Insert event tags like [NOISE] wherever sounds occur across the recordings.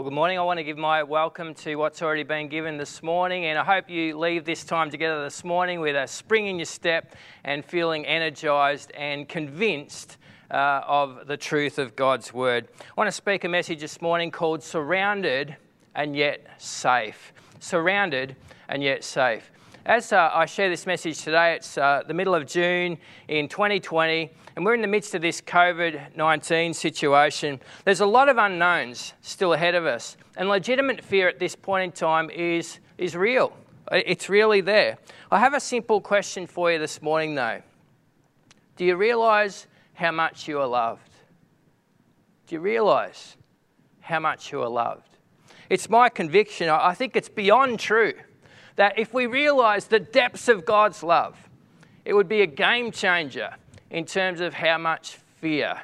Well, good morning. I want to give my welcome to what's already been given this morning, and I hope you leave this time together this morning with a spring in your step and feeling energized and convinced uh, of the truth of God's word. I want to speak a message this morning called Surrounded and Yet Safe. Surrounded and Yet Safe. As uh, I share this message today, it's uh, the middle of June in 2020, and we're in the midst of this COVID 19 situation. There's a lot of unknowns still ahead of us, and legitimate fear at this point in time is, is real. It's really there. I have a simple question for you this morning, though. Do you realize how much you are loved? Do you realize how much you are loved? It's my conviction, I think it's beyond true that if we realize the depths of God's love, it would be a game changer in terms of how much fear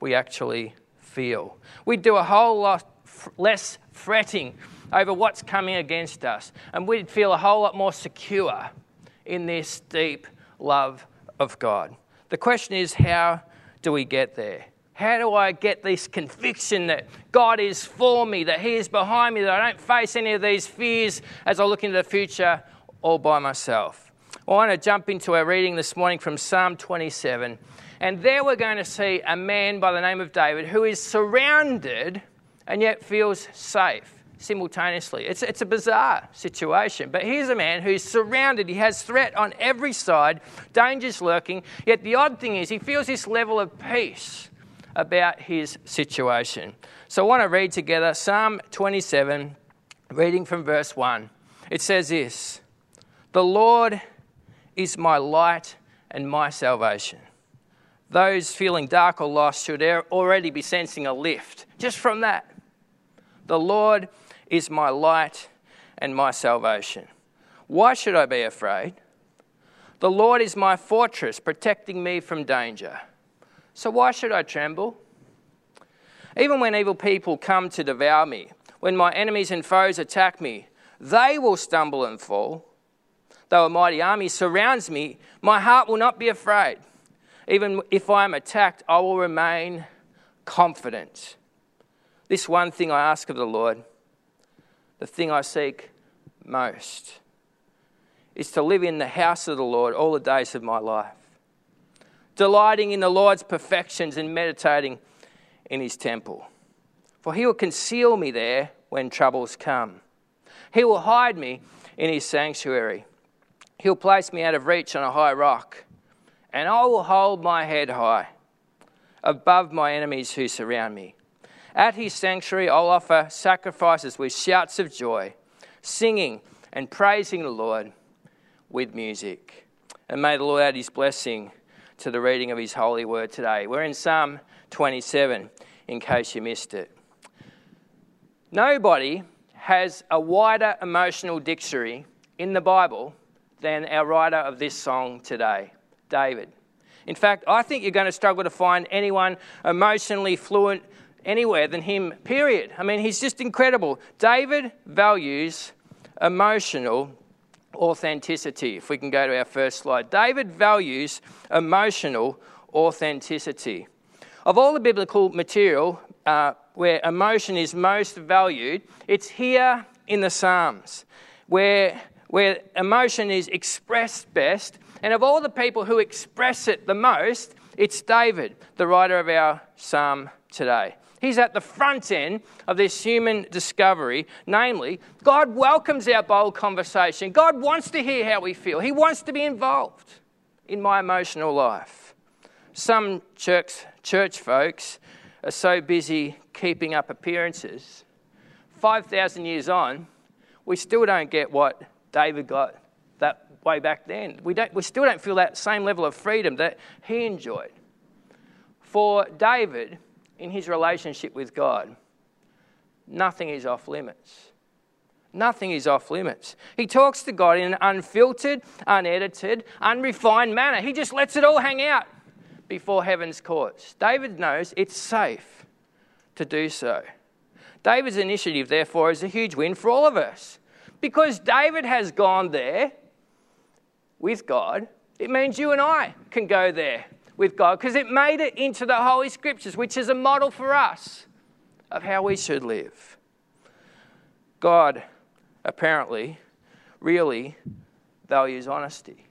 we actually feel. We'd do a whole lot less fretting over what's coming against us, and we'd feel a whole lot more secure in this deep love of God. The question is, how do we get there? How do I get this conviction that God is for me, that He is behind me, that I don't face any of these fears as I look into the future all by myself? I want to jump into our reading this morning from Psalm 27. And there we're going to see a man by the name of David who is surrounded and yet feels safe simultaneously. It's, it's a bizarre situation, but here's a man who's surrounded. He has threat on every side, dangers lurking, yet the odd thing is he feels this level of peace about his situation. So I want to read together Psalm 27, reading from verse 1. It says this The Lord is my light and my salvation. Those feeling dark or lost should already be sensing a lift just from that. The Lord is my light and my salvation. Why should I be afraid? The Lord is my fortress, protecting me from danger. So why should I tremble? Even when evil people come to devour me, when my enemies and foes attack me, they will stumble and fall. Though a mighty army surrounds me, my heart will not be afraid. Even if I am attacked, I will remain confident. This one thing I ask of the Lord, the thing I seek most, is to live in the house of the Lord all the days of my life delighting in the Lord's perfections and meditating in his temple. For he will conceal me there when troubles come. He will hide me in his sanctuary. He'll place me out of reach on a high rock, and I will hold my head high above my enemies who surround me. At his sanctuary, I'll offer sacrifices with shouts of joy, singing and praising the Lord with music. And may the Lord add his blessing to the reading of His holy word today. We're in Psalm 27, in case you missed it. Nobody has a wider emotional dictionary in the Bible than our writer of this song today, David. In fact, I think you're going to struggle to find anyone emotionally fluent anywhere than him, period. I mean, he's just incredible. David values emotional authenticity. If we can go to our first slide, David values emotional authenticity. Of all the biblical material uh, where emotion is most valued, it's here in the Psalms, where, where emotion is expressed best. And of all the people who express it the most, it's David, the writer of our psalm today. He's at the front end of this human discovery. Namely, God welcomes our bold conversation. God wants to hear how we feel, He wants to be involved in my emotional life. Some church, church folks are so busy keeping up appearances. 5,000 years on, we still don't get what David got that way back then. We, don't, we still don't feel that same level of freedom that he enjoyed. For David, in his relationship with God, nothing is off limits. Nothing is off limits. He talks to God in an unfiltered, unedited, unrefined manner. He just lets it all hang out before heaven's courts. David knows it's safe to do so. David's initiative, therefore, is a huge win for all of us. Because David has gone there with God, it means you and I can go there with God because it made it into the Holy Scriptures, which is a model for us of how we should live. God apparently really values honesty.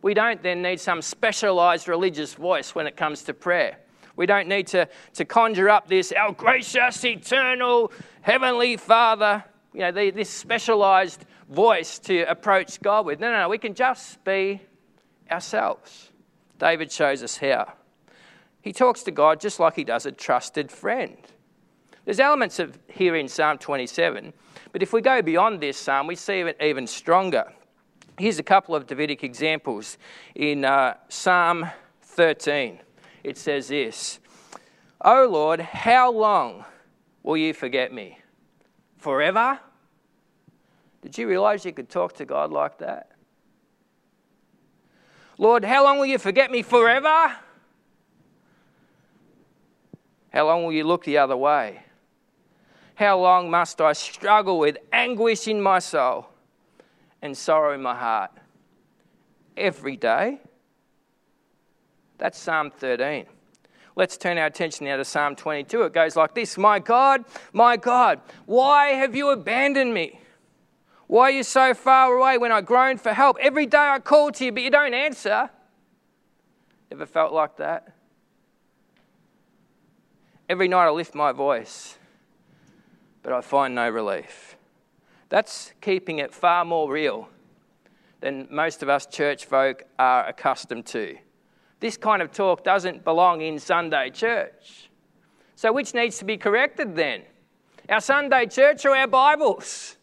We don't then need some specialized religious voice when it comes to prayer. We don't need to, to conjure up this, our gracious, eternal, heavenly Father, you know, the, this specialized voice to approach God with. No, no, no, we can just be ourselves. David shows us how. He talks to God just like he does a trusted friend. There's elements of here in Psalm 27, but if we go beyond this psalm, we see it even stronger. Here's a couple of Davidic examples. In uh, Psalm 13, it says this O Lord, how long will you forget me? Forever? Did you realize you could talk to God like that? Lord, how long will you forget me forever? How long will you look the other way? How long must I struggle with anguish in my soul and sorrow in my heart? Every day? That's Psalm 13. Let's turn our attention now to Psalm 22. It goes like this My God, my God, why have you abandoned me? Why are you so far away when I groan for help? Every day I call to you, but you don't answer. Ever felt like that? Every night I lift my voice, but I find no relief. That's keeping it far more real than most of us church folk are accustomed to. This kind of talk doesn't belong in Sunday church. So, which needs to be corrected then? Our Sunday church or our Bibles?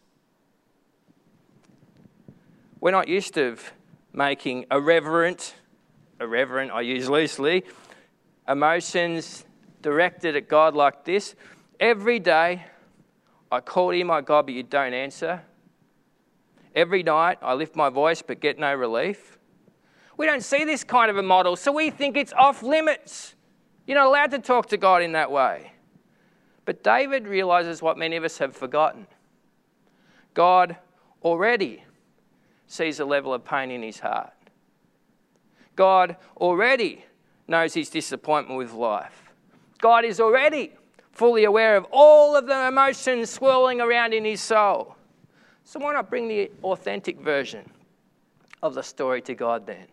We're not used to making irreverent, irreverent, I use loosely, emotions directed at God like this. Every day, I call to you, my God, but you don't answer. Every night, I lift my voice but get no relief. We don't see this kind of a model, so we think it's off limits. You're not allowed to talk to God in that way. But David realizes what many of us have forgotten God already sees a level of pain in his heart. God already knows his disappointment with life. God is already fully aware of all of the emotions swirling around in his soul. So, why not bring the authentic version of the story to God then?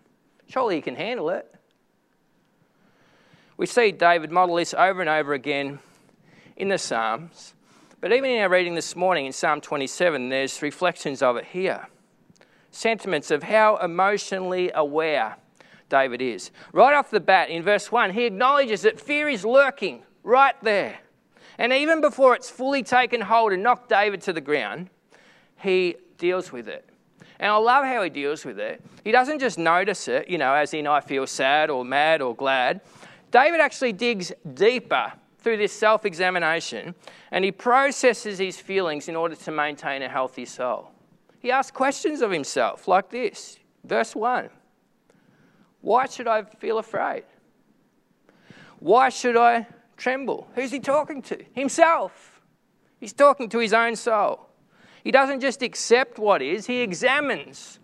Surely he can handle it. We see David model this over and over again in the Psalms, but even in our reading this morning in Psalm 27, there's reflections of it here sentiments of how emotionally aware David is. Right off the bat, in verse 1, he acknowledges that fear is lurking right there. And even before it's fully taken hold and knocked David to the ground, he deals with it. And I love how he deals with it. He doesn't just notice it, you know, as in I feel sad or mad or glad. David actually digs deeper through this self examination and he processes his feelings in order to maintain a healthy soul. He asks questions of himself like this Verse 1 Why should I feel afraid? Why should I tremble? Who's he talking to? Himself. He's talking to his own soul. He doesn't just accept what is, he examines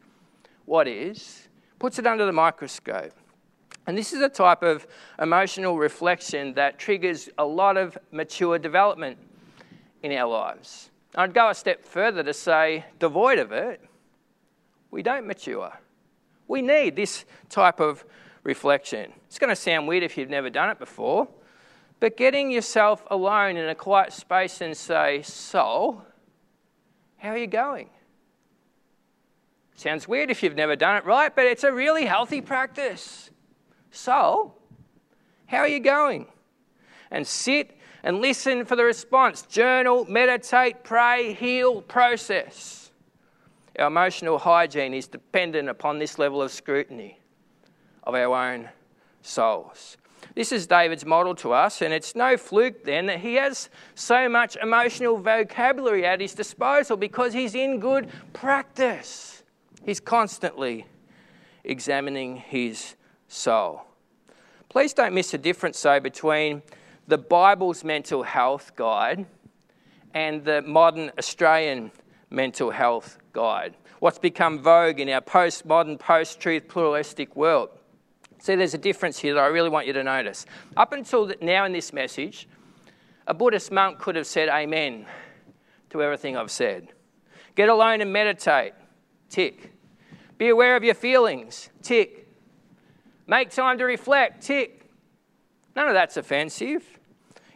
what is, puts it under the microscope. And this is a type of emotional reflection that triggers a lot of mature development in our lives. I'd go a step further to say, devoid of it, we don't mature. We need this type of reflection. It's going to sound weird if you've never done it before, but getting yourself alone in a quiet space and say, Soul, how are you going? Sounds weird if you've never done it, right? But it's a really healthy practice. Soul, how are you going? And sit and listen for the response. Journal, meditate, pray, heal, process. Our emotional hygiene is dependent upon this level of scrutiny of our own souls. This is David's model to us, and it's no fluke then that he has so much emotional vocabulary at his disposal because he's in good practice. He's constantly examining his soul. Please don't miss the difference, though, between the Bible's mental health guide and the modern Australian mental health guide. What's become vogue in our postmodern, post truth, pluralistic world. See, there's a difference here that I really want you to notice. Up until now in this message, a Buddhist monk could have said amen to everything I've said. Get alone and meditate. Tick. Be aware of your feelings. Tick. Make time to reflect. Tick. None of that's offensive.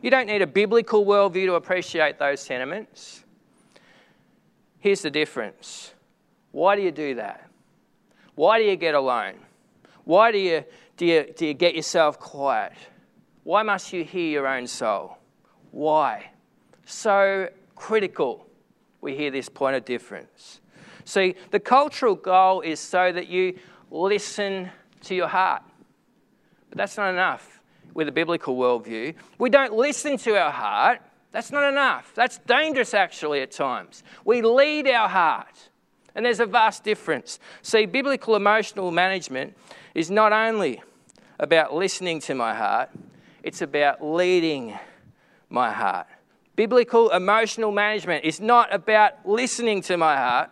You don't need a biblical worldview to appreciate those sentiments. Here's the difference. Why do you do that? Why do you get alone? Why do you, do you, do you get yourself quiet? Why must you hear your own soul? Why? So critical we hear this point of difference. See, the cultural goal is so that you listen to your heart. But that's not enough with a biblical worldview. We don't listen to our heart. That's not enough. That's dangerous, actually, at times. We lead our heart. And there's a vast difference. See, biblical emotional management is not only about listening to my heart, it's about leading my heart. Biblical emotional management is not about listening to my heart,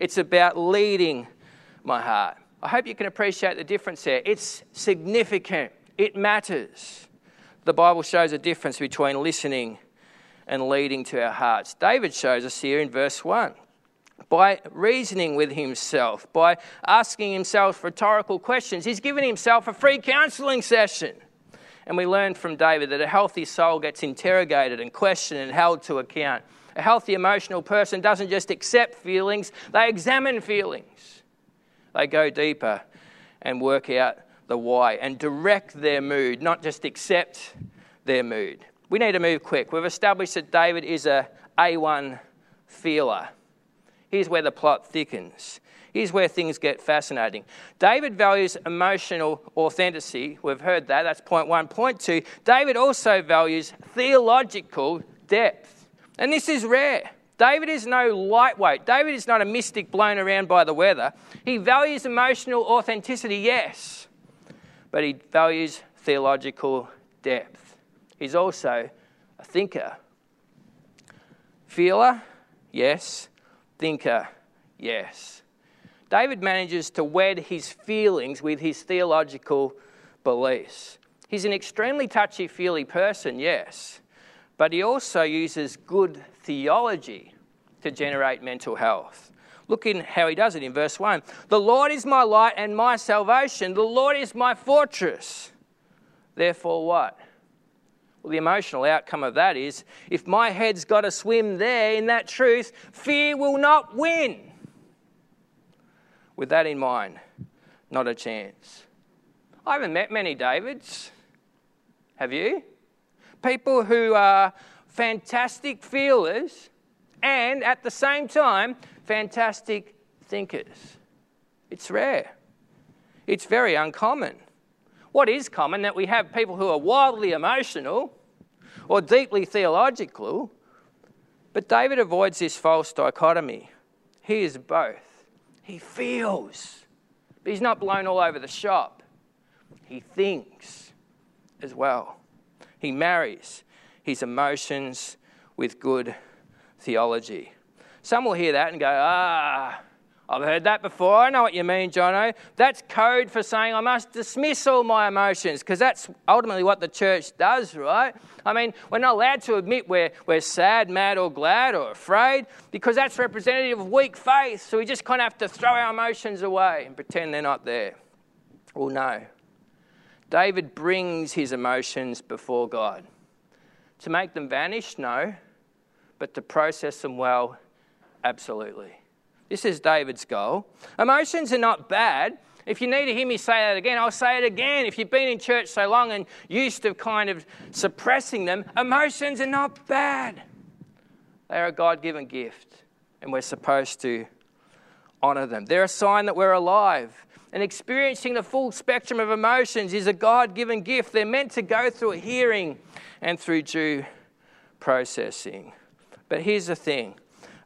it's about leading my heart. I hope you can appreciate the difference there. It's significant, it matters. The Bible shows a difference between listening and leading to our hearts. David shows us here in verse 1 by reasoning with himself, by asking himself rhetorical questions. He's given himself a free counseling session. And we learn from David that a healthy soul gets interrogated and questioned and held to account. A healthy emotional person doesn't just accept feelings, they examine feelings. They go deeper and work out the why and direct their mood, not just accept their mood. We need to move quick. We've established that David is a A1 feeler. Here's where the plot thickens. Here's where things get fascinating. David values emotional authenticity. We've heard that. That's point one. Point two, David also values theological depth. And this is rare. David is no lightweight. David is not a mystic blown around by the weather. He values emotional authenticity, yes, but he values theological depth. He's also a thinker. Feeler, yes. Thinker, yes. David manages to wed his feelings with his theological beliefs. He's an extremely touchy feely person, yes, but he also uses good theology to generate mental health. Look in how he does it in verse 1. The Lord is my light and my salvation. The Lord is my fortress. Therefore, what? Well, the emotional outcome of that is if my head's got to swim there in that truth, fear will not win. With that in mind, not a chance. I haven't met many Davids. Have you? People who are fantastic feelers and at the same time, fantastic thinkers. It's rare. It's very uncommon. What is common that we have people who are wildly emotional or deeply theological, but David avoids this false dichotomy. He is both. He feels, but he's not blown all over the shop. He thinks as well. He marries his emotions with good theology. Some will hear that and go, ah, I've heard that before. I know what you mean, Jono. That's code for saying I must dismiss all my emotions because that's ultimately what the church does, right? I mean, we're not allowed to admit we're, we're sad, mad, or glad or afraid because that's representative of weak faith. So we just kind of have to throw our emotions away and pretend they're not there. Well, no. David brings his emotions before God. To make them vanish, no, but to process them well, absolutely. This is David's goal. Emotions are not bad. If you need to hear me say that again, I'll say it again. If you've been in church so long and used to kind of suppressing them, emotions are not bad. They are a God given gift, and we're supposed to honour them. They're a sign that we're alive. And experiencing the full spectrum of emotions is a God given gift. They're meant to go through hearing and through due processing. But here's the thing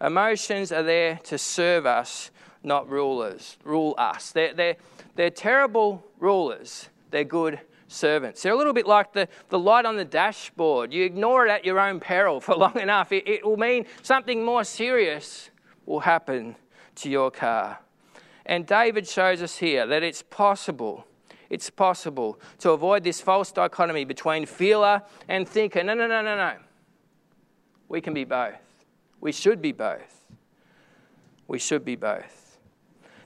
Emotions are there to serve us, not rulers, rule us. They're, they're, they're terrible rulers, they're good servants. They're a little bit like the, the light on the dashboard. You ignore it at your own peril for [LAUGHS] long enough, it, it will mean something more serious will happen to your car. And David shows us here that it's possible. It's possible to avoid this false dichotomy between feeler and thinker. No, no, no, no, no. We can be both. We should be both. We should be both.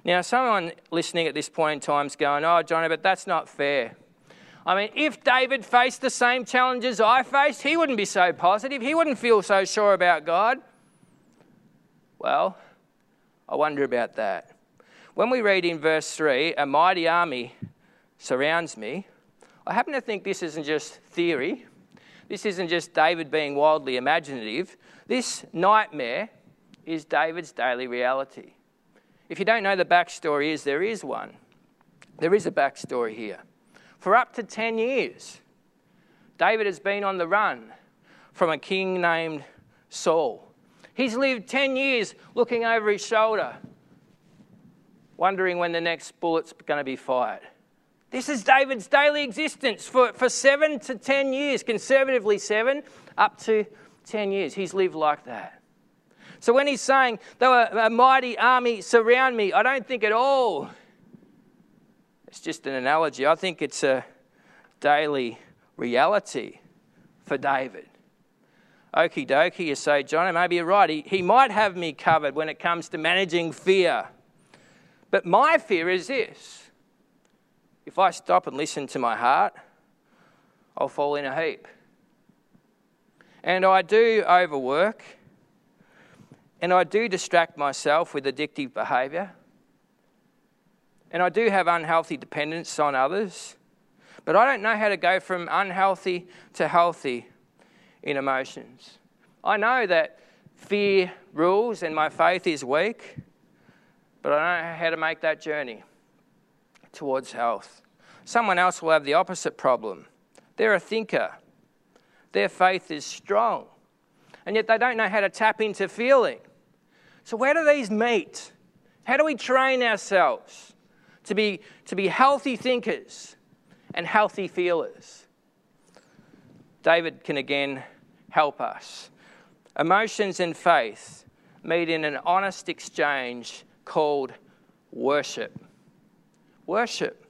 Now, someone listening at this point in time is going, Oh, Johnny, but that's not fair. I mean, if David faced the same challenges I faced, he wouldn't be so positive. He wouldn't feel so sure about God. Well, I wonder about that. When we read in verse 3, a mighty army surrounds me, I happen to think this isn't just theory. This isn't just David being wildly imaginative. This nightmare is David's daily reality. If you don't know the backstory is there is one. There is a backstory here. For up to 10 years, David has been on the run from a king named Saul. He's lived 10 years looking over his shoulder, wondering when the next bullet's going to be fired. This is David's daily existence for, for seven to 10 years, conservatively seven, up to 10 years. He's lived like that. So when he's saying, though a, mighty army surround me, I don't think at all it's just an analogy. I think it's a daily reality for David. Okie dokie, you say, John, maybe you're right. He, he might have me covered when it comes to managing fear. But my fear is this if I stop and listen to my heart, I'll fall in a heap. And I do overwork, and I do distract myself with addictive behaviour. And I do have unhealthy dependence on others, but I don't know how to go from unhealthy to healthy in emotions. I know that fear rules and my faith is weak, but I don't know how to make that journey towards health. Someone else will have the opposite problem. They're a thinker, their faith is strong, and yet they don't know how to tap into feeling. So, where do these meet? How do we train ourselves? to be, to be healthy thinkers and healthy feelers. David can again help us. Emotions and faith meet in an honest exchange called worship. Worship.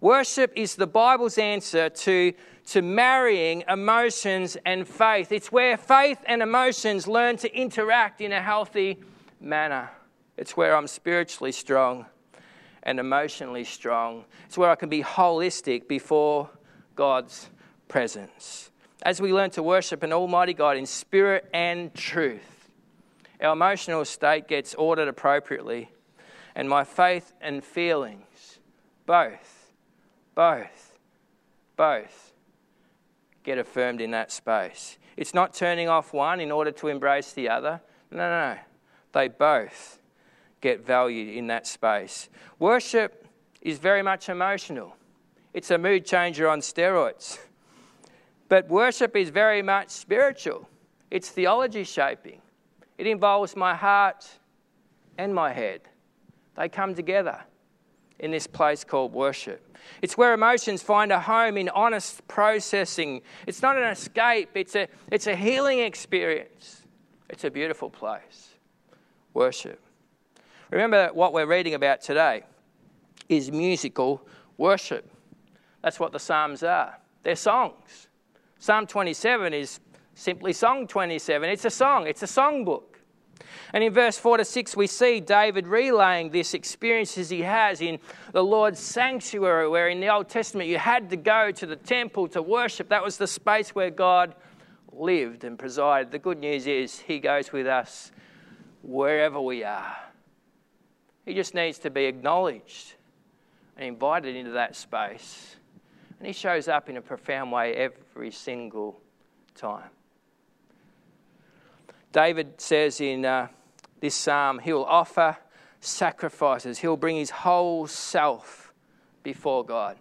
Worship is the Bible's answer to, to marrying emotions and faith. It's where faith and emotions learn to interact in a healthy manner. It's where I'm spiritually strong and emotionally strong. It's where I can be holistic before God's presence. As we learn to worship an Almighty God in spirit and truth, our emotional state gets ordered appropriately, and my faith and feelings, both, both, both, get affirmed in that space. It's not turning off one in order to embrace the other. No, no, no. They both get valued in that space. Worship is very much emotional, it's a mood changer on steroids. But worship is very much spiritual, it's theology shaping. It involves my heart and my head, they come together in this place called worship. It's where emotions find a home in honest processing. It's not an escape, it's a, it's a healing experience. It's a beautiful place. Worship. Remember that what we're reading about today is musical worship. That's what the Psalms are. They're songs. Psalm 27 is simply Song 27. It's a song, it's a songbook. And in verse 4 to 6, we see David relaying this experiences he has in the Lord's sanctuary, where in the Old Testament you had to go to the temple to worship. That was the space where God lived and presided. The good news is he goes with us wherever we are. He just needs to be acknowledged and invited into that space. And he shows up in a profound way every single time. David says in uh, this psalm, he'll offer sacrifices, he'll bring his whole self before God.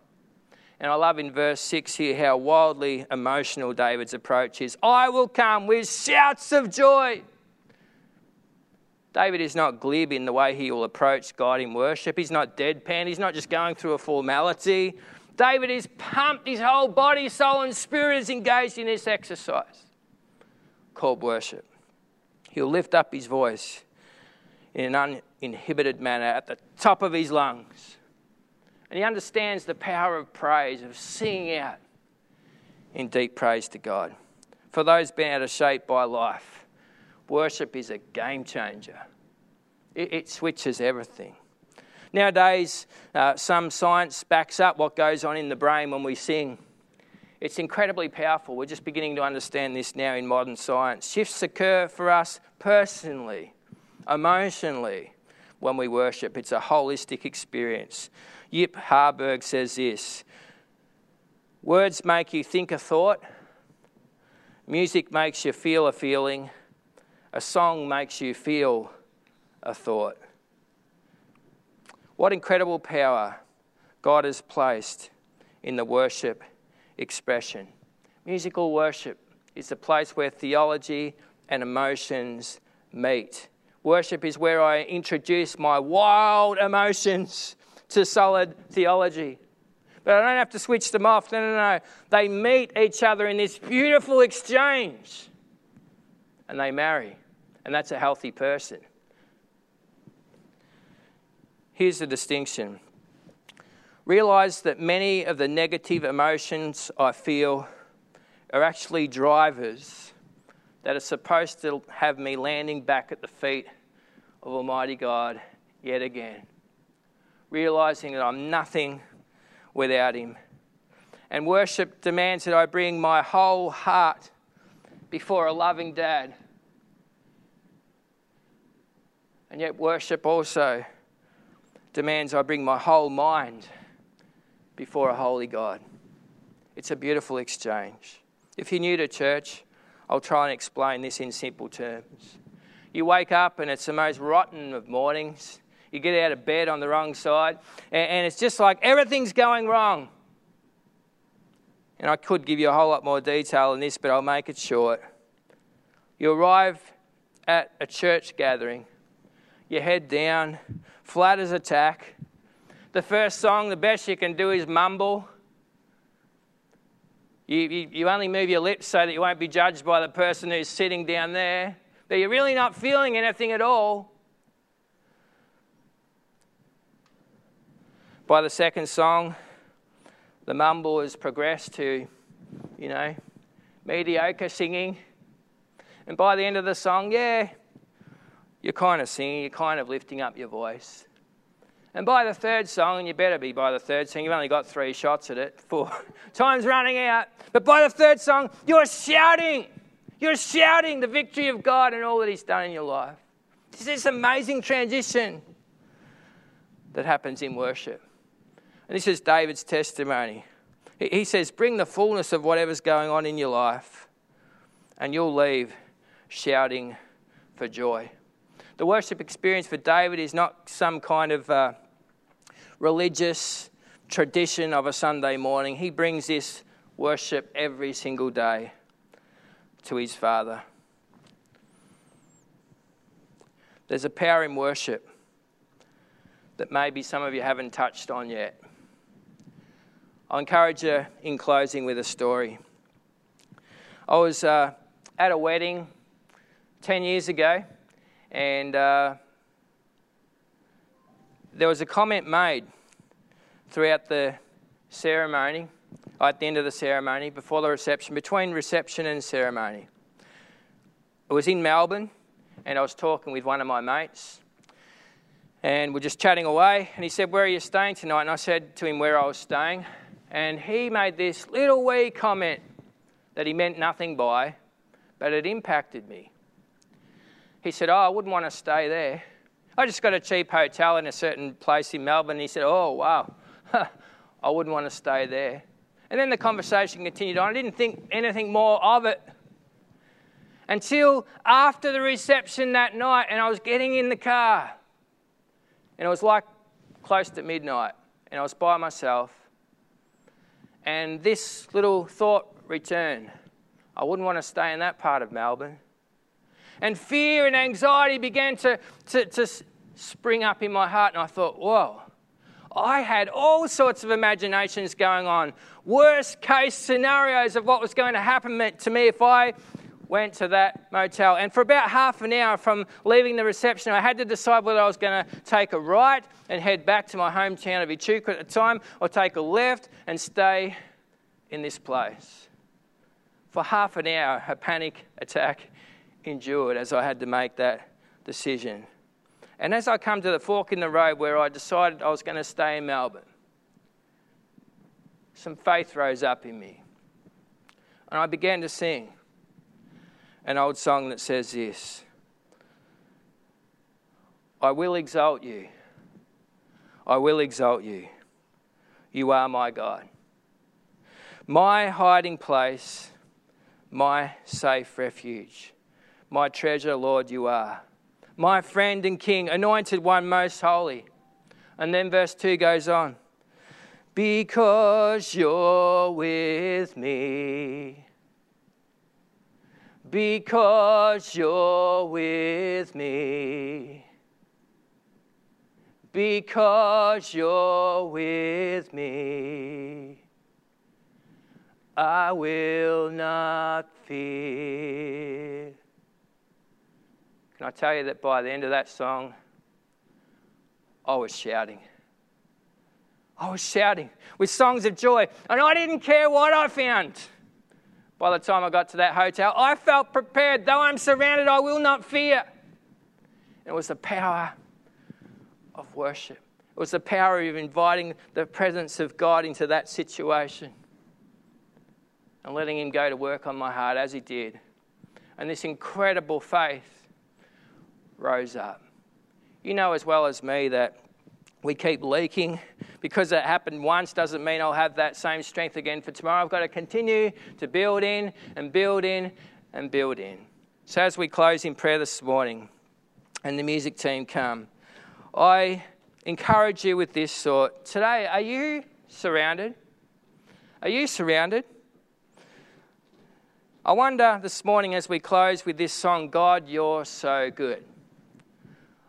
And I love in verse 6 here how wildly emotional David's approach is. I will come with shouts of joy. David is not glib in the way he will approach God in worship. He's not deadpan. He's not just going through a formality. David is pumped. His whole body, soul, and spirit is engaged in this exercise called worship. He'll lift up his voice in an uninhibited manner at the top of his lungs. And he understands the power of praise, of singing out in deep praise to God. For those bent out of shape by life, worship is a game changer. It, it switches everything. Nowadays, uh, some science backs up what goes on in the brain when we sing. It's incredibly powerful. We're just beginning to understand this now in modern science. Shifts occur for us personally, emotionally, when we worship. It's a holistic experience. Yip Harburg says this Words make you think a thought, music makes you feel a feeling, a song makes you feel a thought. What incredible power God has placed in the worship expression. Musical worship is the place where theology and emotions meet. Worship is where I introduce my wild emotions to solid theology. But I don't have to switch them off. No, no, no. They meet each other in this beautiful exchange and they marry. And that's a healthy person. Here's the distinction realize that many of the negative emotions I feel are actually drivers that are supposed to have me landing back at the feet of Almighty God yet again. Realizing that I'm nothing without Him. And worship demands that I bring my whole heart before a loving dad. And yet, worship also demands I bring my whole mind before a holy God. It's a beautiful exchange. If you're new to church, I'll try and explain this in simple terms. You wake up and it's the most rotten of mornings. You get out of bed on the wrong side, and, it's just like everything's going wrong. And I could give you a whole lot more detail in this, but I'll make it short. You arrive at a church gathering, you head down, flat as a tack. The first song, the best you can do is mumble. You, you, you, only move your lips so that you won't be judged by the person who's sitting down there. But you're really not feeling anything at all. By the second song, the mumble has progressed to, you know, mediocre singing. And by the end of the song, yeah, you're kind of singing, you're kind of lifting up your voice. And by the third song, and you better be by the third song, you've only got three shots at it, [LAUGHS] four time's running out. But by the third song, you're shouting. You're shouting the victory of God and all that He's done in your life. It's this amazing transition that happens in worship. And this is David's testimony. He says, Bring the fullness of whatever's going on in your life, and you'll leave shouting for joy. The worship experience for David is not some kind of uh, religious tradition of a Sunday morning. He brings this worship every single day to his Father. There's a power in worship that maybe some of you haven't touched on yet. I'll encourage you in closing with a story. I was uh, at a wedding 10 years ago, and uh, there was a comment made throughout the ceremony, at the end of the ceremony, before the reception, between reception and ceremony. It was in Melbourne, and I was talking with one of my mates, and we're just chatting away. And he said, Where are you staying tonight? And I said to him where I was staying and he made this little wee comment that he meant nothing by, but it impacted me. He said, Oh, I wouldn't want to stay there. I just got a cheap hotel in a certain place in Melbourne. And He said, Oh, wow, [LAUGHS] I wouldn't want to stay there. And then the conversation continued on. I didn't think anything more of it until after the reception that night, and I was getting in the car. And it was like close to midnight, and I was by myself. And this little thought returned I wouldn't want to stay in that part of Melbourne. And fear and anxiety began to, to, to spring up in my heart, and I thought, whoa. I had all sorts of imaginations going on, worst case scenarios of what was going to happen to me if I went to that motel. And for about half an hour from leaving the reception, I had to decide whether I was going to take a right and head back to my hometown of Echuca at the time, or take a left and stay in this place. For half an hour, a panic attack endured as I had to make that decision. And as I come to the fork in the road where I decided I was going to stay in Melbourne, some faith rose up in me. And I began to sing an old song that says this I will exalt you. I will exalt you. You are my God. My hiding place, my safe refuge. My treasure, Lord, you are. My friend and king, anointed one most holy. And then verse 2 goes on Because you're with me. Because you're with me. Because you're with me. I will not fear. Can I tell you that by the end of that song, I was shouting. I was shouting with songs of joy, and I didn't care what I found. By the time I got to that hotel, I felt prepared. Though I'm surrounded, I will not fear. It was the power of worship. It was the power of inviting the presence of God into that situation and letting Him go to work on my heart as He did. And this incredible faith rose up. You know as well as me that we keep leaking. Because it happened once doesn't mean I'll have that same strength again for tomorrow. I've got to continue to build in and build in and build in. So, as we close in prayer this morning and the music team come, I encourage you with this thought. Today, are you surrounded? Are you surrounded? I wonder this morning as we close with this song, God, You're So Good.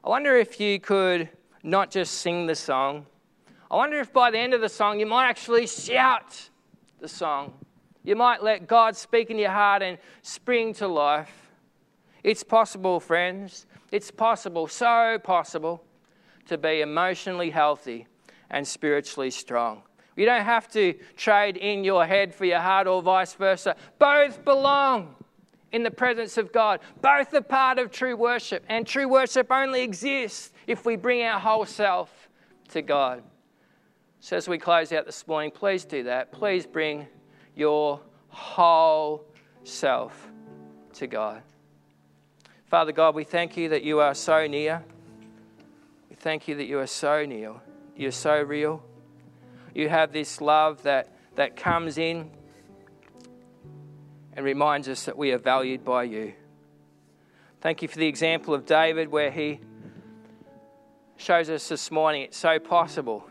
I wonder if you could not just sing the song. I wonder if by the end of the song you might actually shout the song. You might let God speak in your heart and spring to life. It's possible, friends. It's possible, so possible, to be emotionally healthy and spiritually strong. You don't have to trade in your head for your heart or vice versa. Both belong in the presence of God. Both are part of true worship, and true worship only exists if we bring our whole self to God. So, as we close out this morning, please do that. Please bring your whole self to God. Father God, we thank you that you are so near. We thank you that you are so near. You're so real you have this love that, that comes in and reminds us that we are valued by you. Thank you for the example of David, where he shows us this morning it's so possible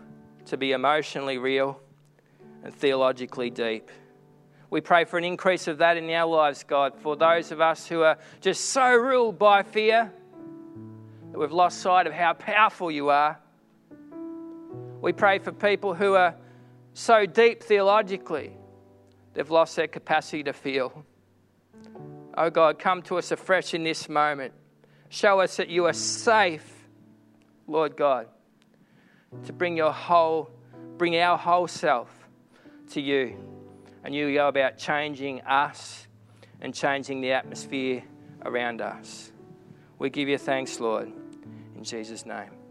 to be emotionally real and theologically deep. We pray for an increase of that in our lives, God, for those of us who are just so ruled by fear that we've lost sight of how powerful you are we pray for people who are so deep theologically, they've lost their capacity to feel. Oh God, come to us afresh in this moment. Show us that you are safe, Lord God, to bring your whole, bring our whole self to you. And you go about changing us and changing the atmosphere around us. We give you thanks, Lord, in Jesus' name.